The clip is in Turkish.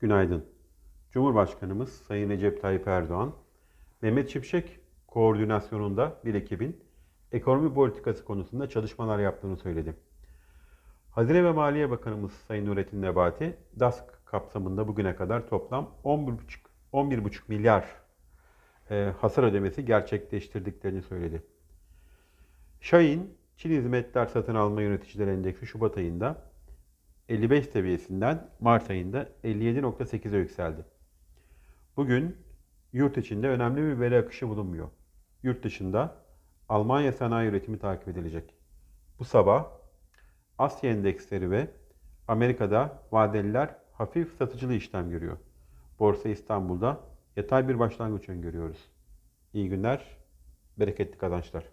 Günaydın. Cumhurbaşkanımız Sayın Recep Tayyip Erdoğan, Mehmet Şimşek koordinasyonunda bir ekibin ekonomi politikası konusunda çalışmalar yaptığını söyledi. Hazine ve Maliye Bakanımız Sayın Nurettin Nebati, DASK kapsamında bugüne kadar toplam 11,5 11,5 milyar e, hasar ödemesi gerçekleştirdiklerini söyledi. Şahin, Çin Hizmetler Satın Alma Yöneticileri Endeksi Şubat ayında 55 seviyesinden Mart ayında 57.8'e yükseldi. Bugün yurt içinde önemli bir veri akışı bulunmuyor. Yurt dışında Almanya sanayi üretimi takip edilecek. Bu sabah Asya endeksleri ve Amerika'da vadeliler hafif satıcılı işlem görüyor. Borsa İstanbul'da yatay bir başlangıç öngörüyoruz. İyi günler, bereketli kazançlar.